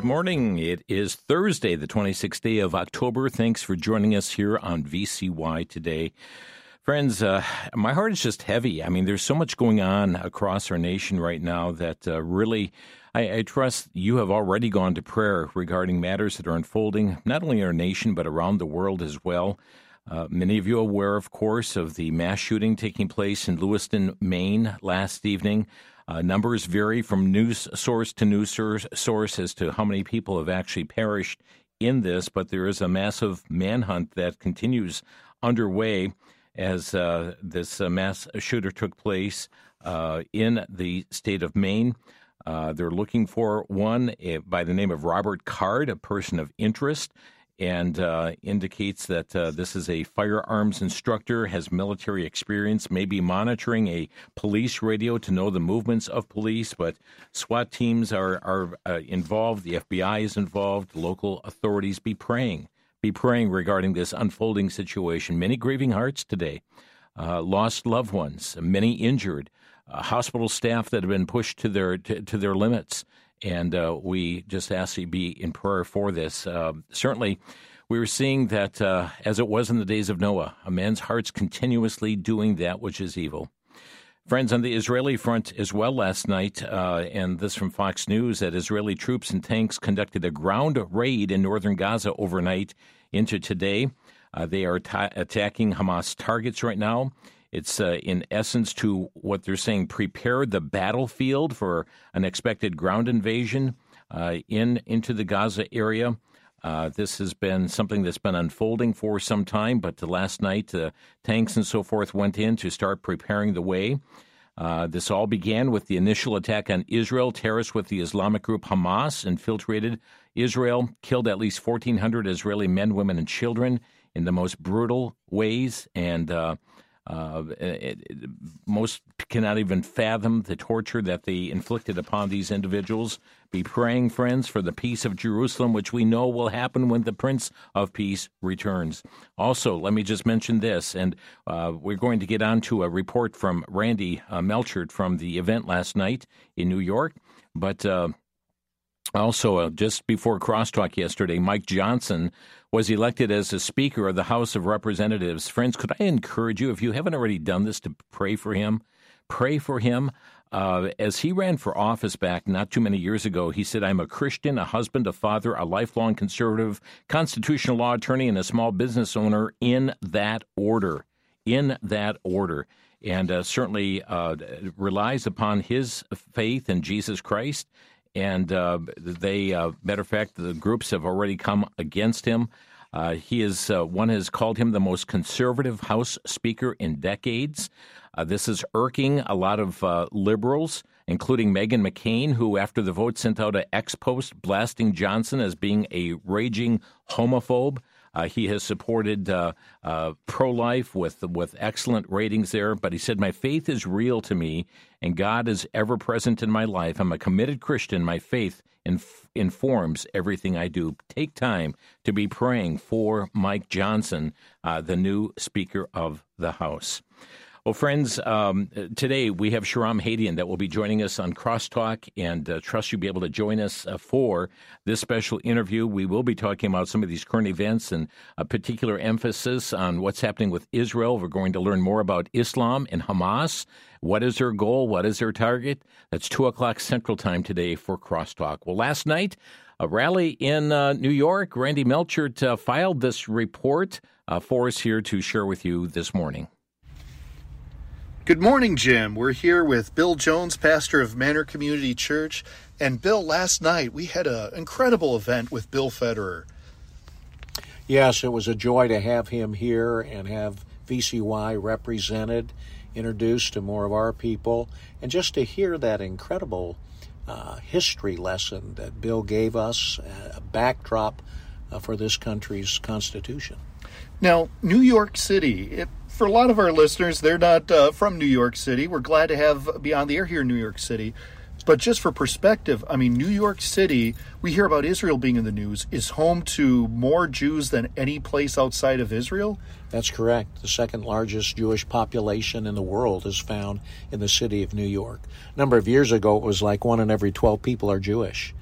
Good morning. It is Thursday, the 26th day of October. Thanks for joining us here on VCY today. Friends, uh, my heart is just heavy. I mean, there's so much going on across our nation right now that uh, really, I, I, trust you have already gone to prayer regarding matters that are unfolding, not only in our nation, but around the world as well. Uh, many of you are aware, of course, of the mass shooting taking place in Lewiston, Maine last evening. Uh, numbers vary from news source to news source as to how many people have actually perished in this, but there is a massive manhunt that continues underway as uh, this uh, mass shooter took place uh, in the state of Maine. Uh, they're looking for one eh, by the name of Robert Card, a person of interest and uh, indicates that uh, this is a firearms instructor, has military experience, maybe monitoring a police radio to know the movements of police. But SWAT teams are are uh, involved. The FBI is involved. Local authorities be praying, be praying regarding this unfolding situation. Many grieving hearts today, uh, lost loved ones, many injured, uh, hospital staff that have been pushed to their to, to their limits. And uh, we just ask you be in prayer for this. Uh, certainly, we were seeing that uh, as it was in the days of Noah, a man's heart's continuously doing that which is evil. Friends, on the Israeli front as well last night, uh, and this from Fox News, that Israeli troops and tanks conducted a ground raid in northern Gaza overnight into today. Uh, they are ta- attacking Hamas targets right now. It's uh, in essence to what they're saying prepare the battlefield for an expected ground invasion uh, in into the Gaza area. Uh, this has been something that's been unfolding for some time, but last night uh, tanks and so forth went in to start preparing the way. Uh, this all began with the initial attack on Israel. Terrorists with the Islamic group Hamas infiltrated Israel, killed at least 1,400 Israeli men, women, and children in the most brutal ways, and uh, it, it, most cannot even fathom the torture that they inflicted upon these individuals. Be praying, friends, for the peace of Jerusalem, which we know will happen when the Prince of Peace returns. Also, let me just mention this, and uh, we're going to get on to a report from Randy uh, Melchert from the event last night in New York. But uh, also, uh, just before crosstalk yesterday, Mike Johnson was elected as the Speaker of the House of Representatives. Friends, could I encourage you, if you haven't already done this, to pray for him? Pray for him. Uh, as he ran for office back not too many years ago, he said, I'm a Christian, a husband, a father, a lifelong conservative, constitutional law attorney, and a small business owner in that order. In that order. And uh, certainly uh, relies upon his faith in Jesus Christ and uh, they, uh, matter of fact, the groups have already come against him. Uh, he is uh, one has called him the most conservative House Speaker in decades. Uh, this is irking a lot of uh, liberals, including Meghan McCain, who, after the vote, sent out an X post blasting Johnson as being a raging homophobe. Uh, he has supported uh, uh, pro life with with excellent ratings there. But he said, "My faith is real to me, and God is ever present in my life. I'm a committed Christian. My faith inf- informs everything I do. Take time to be praying for Mike Johnson, uh, the new Speaker of the House." Well, friends, um, today we have Shahram Hadian that will be joining us on Crosstalk, and uh, trust you'll be able to join us uh, for this special interview. We will be talking about some of these current events and a particular emphasis on what's happening with Israel. We're going to learn more about Islam and Hamas. What is their goal? What is their target? That's 2 o'clock Central Time today for Crosstalk. Well, last night, a rally in uh, New York. Randy Melchert uh, filed this report uh, for us here to share with you this morning. Good morning, Jim. We're here with Bill Jones, pastor of Manor Community Church. And Bill, last night we had an incredible event with Bill Federer. Yes, it was a joy to have him here and have VCY represented, introduced to more of our people, and just to hear that incredible uh, history lesson that Bill gave us, a backdrop uh, for this country's Constitution. Now, New York City, it for a lot of our listeners, they're not uh, from New York City. We're glad to have Beyond the Air here in New York City. But just for perspective, I mean, New York City, we hear about Israel being in the news, is home to more Jews than any place outside of Israel. That's correct. The second largest Jewish population in the world is found in the city of New York. A number of years ago, it was like one in every 12 people are Jewish.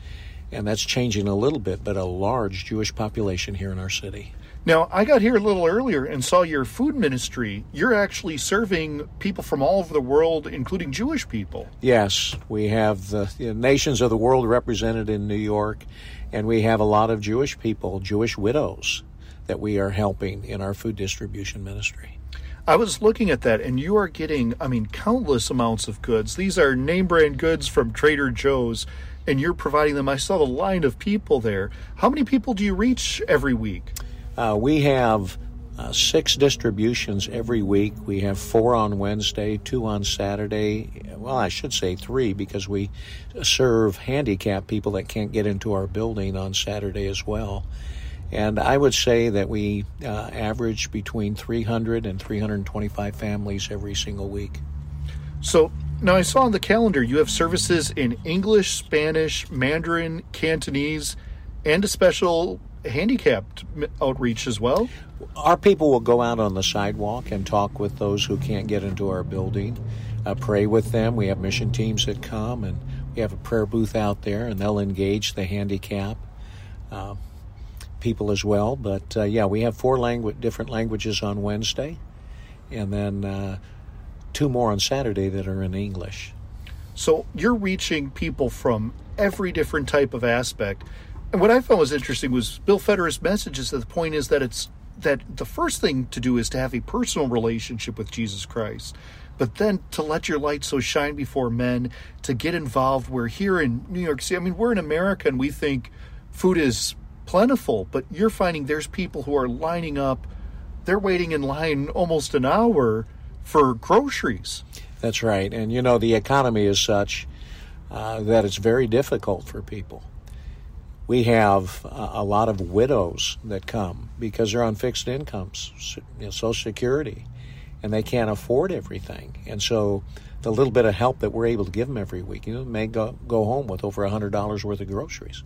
and that's changing a little bit, but a large Jewish population here in our city. Now, I got here a little earlier and saw your food ministry. You're actually serving people from all over the world, including Jewish people. Yes, we have the, the nations of the world represented in New York, and we have a lot of Jewish people, Jewish widows, that we are helping in our food distribution ministry. I was looking at that, and you are getting, I mean, countless amounts of goods. These are name brand goods from Trader Joe's, and you're providing them. I saw the line of people there. How many people do you reach every week? Uh, we have uh, six distributions every week. We have four on Wednesday, two on Saturday. Well, I should say three because we serve handicapped people that can't get into our building on Saturday as well. And I would say that we uh, average between 300 and 325 families every single week. So now I saw on the calendar you have services in English, Spanish, Mandarin, Cantonese, and a special handicapped outreach as well? Our people will go out on the sidewalk and talk with those who can't get into our building, uh, pray with them. We have mission teams that come, and we have a prayer booth out there, and they'll engage the handicap uh, people as well. But uh, yeah, we have four langu- different languages on Wednesday, and then uh, two more on Saturday that are in English. So you're reaching people from every different type of aspect. And what I found was interesting was Bill Federer's message is that the point is that it's that the first thing to do is to have a personal relationship with Jesus Christ. But then to let your light so shine before men, to get involved. We're here in New York City. I mean, we're in America and we think food is plentiful, but you're finding there's people who are lining up, they're waiting in line almost an hour for groceries. That's right. And you know, the economy is such uh, that it's very difficult for people we have a lot of widows that come because they're on fixed incomes, you know, Social Security, and they can't afford everything. And so the little bit of help that we're able to give them every week, you know, may go, go home with over $100 worth of groceries.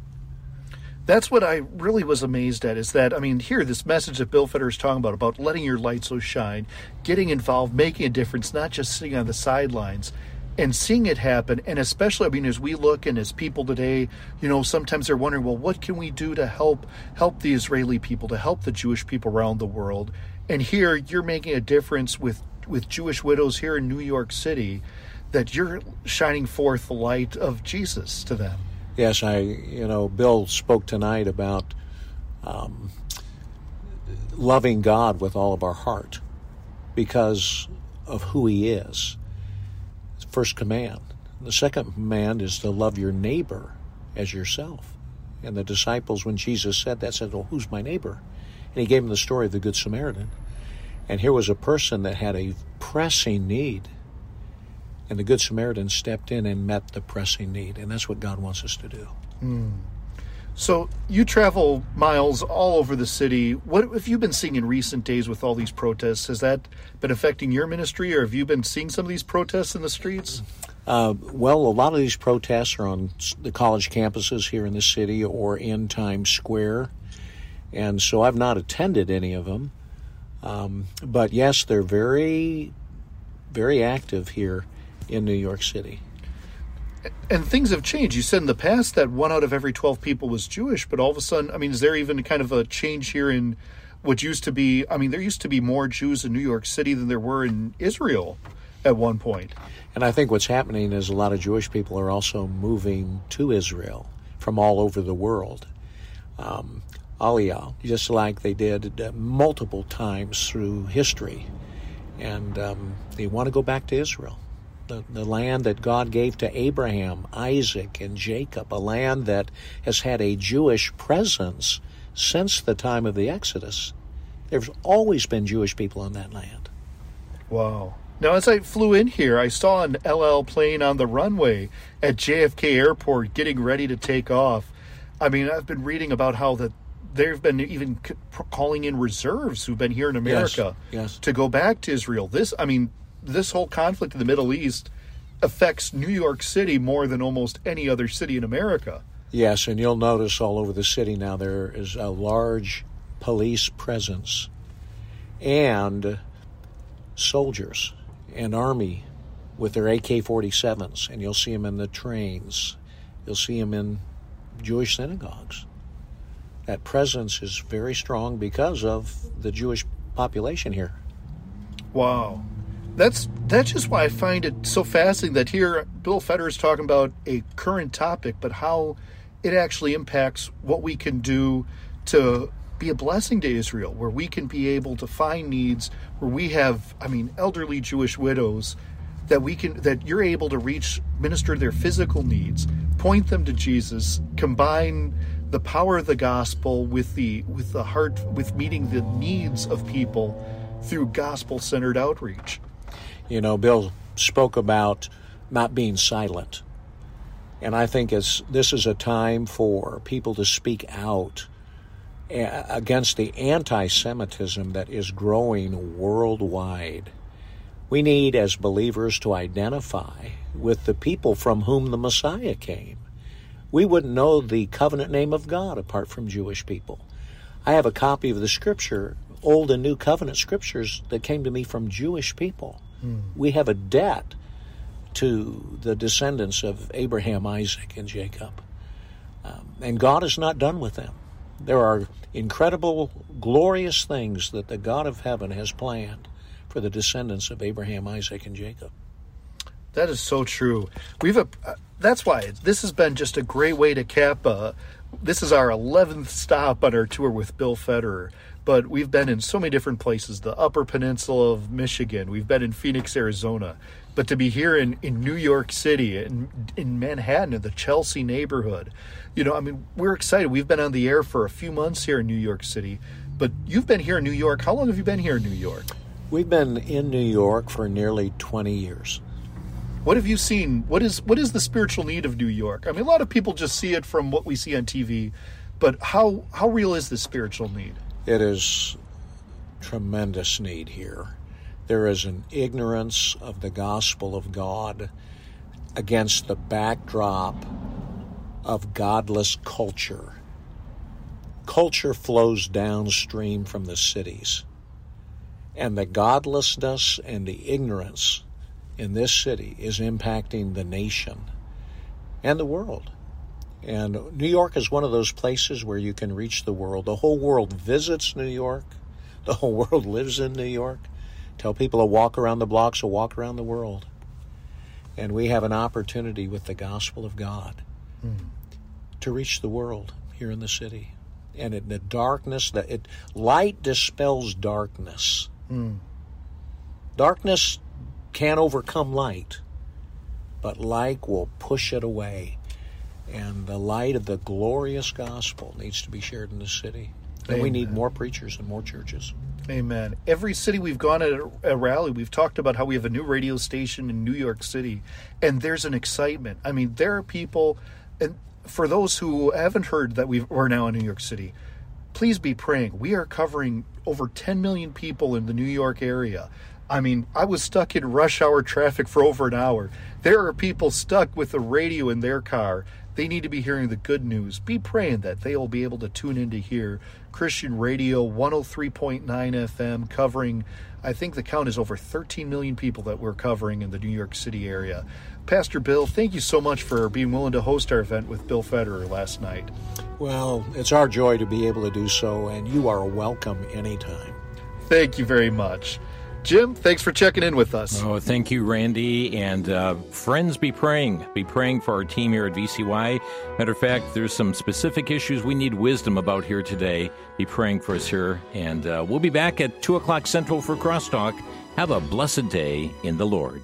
That's what I really was amazed at is that, I mean, here, this message that Bill Federer is talking about, about letting your light so shine, getting involved, making a difference, not just sitting on the sidelines and seeing it happen and especially i mean as we look and as people today you know sometimes they're wondering well what can we do to help help the israeli people to help the jewish people around the world? And here you're making a difference with with jewish widows here in new york city that you're shining forth the light of jesus to them. Yes i you know bill spoke tonight about um, loving god with all of our heart because of who he is first command. The second command is to love your neighbor as yourself. And the disciples, when Jesus said that, said, Well, who's my neighbor? And he gave them the story of the Good Samaritan. And here was a person that had a pressing need. And the Good Samaritan stepped in and met the pressing need. And that's what God wants us to do. Mm. So you travel miles all over the city. What have you been seeing in recent days with all these protests? Has that been affecting your ministry, or have you been seeing some of these protests in the streets? Uh, well, a lot of these protests are on the college campuses here in the city or in Times Square, and so I've not attended any of them. Um, but yes, they're very, very active here in New York City and things have changed. You said in the past that one out of every 12 people was Jewish, but all of a sudden, I mean, is there even kind of a change here in what used to be? I mean, there used to be more Jews in New York City than there were in Israel at one point. And I think what's happening is a lot of Jewish people are also moving to Israel from all over the world. Um, Aliyah, just like they did uh, multiple times through history. And um, they want to go back to Israel the, the land that God gave to Abraham, Isaac, and Jacob, a land that has had a Jewish presence since the time of the Exodus. There's always been Jewish people on that land. Wow. Now, as I flew in here, I saw an El Al plane on the runway at JFK Airport getting ready to take off. I mean, I've been reading about how that they've been even calling in reserves who've been here in America yes, yes. to go back to Israel. This, I mean, this whole conflict in the Middle East affects New York City more than almost any other city in America. Yes, and you'll notice all over the city now there is a large police presence and soldiers and army with their AK 47s, and you'll see them in the trains. You'll see them in Jewish synagogues. That presence is very strong because of the Jewish population here. Wow. That's that's just why I find it so fascinating that here Bill Federer is talking about a current topic, but how it actually impacts what we can do to be a blessing to Israel, where we can be able to find needs, where we have, I mean, elderly Jewish widows that we can that you're able to reach minister their physical needs, point them to Jesus, combine the power of the gospel with the with the heart with meeting the needs of people through gospel centered outreach. You know, Bill spoke about not being silent. And I think as this is a time for people to speak out eh, against the anti Semitism that is growing worldwide. We need, as believers, to identify with the people from whom the Messiah came. We wouldn't know the covenant name of God apart from Jewish people. I have a copy of the scripture, Old and New Covenant scriptures, that came to me from Jewish people. Mm. We have a debt to the descendants of Abraham, Isaac, and Jacob. Um, and God is not done with them. There are incredible, glorious things that the God of heaven has planned for the descendants of Abraham, Isaac, and Jacob. That is so true. We've a, uh, that's why this has been just a great way to cap. Uh, this is our 11th stop on our tour with Bill Federer but we've been in so many different places the upper peninsula of michigan we've been in phoenix arizona but to be here in, in new york city in, in manhattan in the chelsea neighborhood you know, I mean, we're excited. We've been on the air for a few months here in New York City, but you've been here in New York. How long have you been here in New York? We've been in New York for nearly 20 years. What have you seen? What is what is the spiritual need of New York? I mean, a lot of people just see it from what we see on TV, but how how real is the spiritual need? It is tremendous need here. There is an ignorance of the gospel of God against the backdrop of godless culture. Culture flows downstream from the cities. And the godlessness and the ignorance in this city is impacting the nation and the world. And New York is one of those places where you can reach the world. The whole world visits New York. The whole world lives in New York. Tell people to walk around the blocks to walk around the world. And we have an opportunity with the gospel of God mm. to reach the world here in the city. And in the darkness, that it light dispels darkness. Mm. Darkness can't overcome light, but light will push it away. And the light of the glorious gospel needs to be shared in the city. And Amen. we need more preachers and more churches. Amen. Every city we've gone at a rally, we've talked about how we have a new radio station in New York City, and there's an excitement. I mean, there are people and for those who haven't heard that we are now in New York City, please be praying. We are covering over 10 million people in the New York area. I mean, I was stuck in rush hour traffic for over an hour. There are people stuck with the radio in their car. They need to be hearing the good news. Be praying that they will be able to tune in to hear Christian Radio 103.9 FM covering, I think the count is over 13 million people that we're covering in the New York City area. Pastor Bill, thank you so much for being willing to host our event with Bill Federer last night. Well, it's our joy to be able to do so, and you are welcome anytime. Thank you very much. Jim, thanks for checking in with us. Oh, thank you, Randy. And uh, friends, be praying. Be praying for our team here at VCY. Matter of fact, there's some specific issues we need wisdom about here today. Be praying for us here. And uh, we'll be back at 2 o'clock Central for Crosstalk. Have a blessed day in the Lord.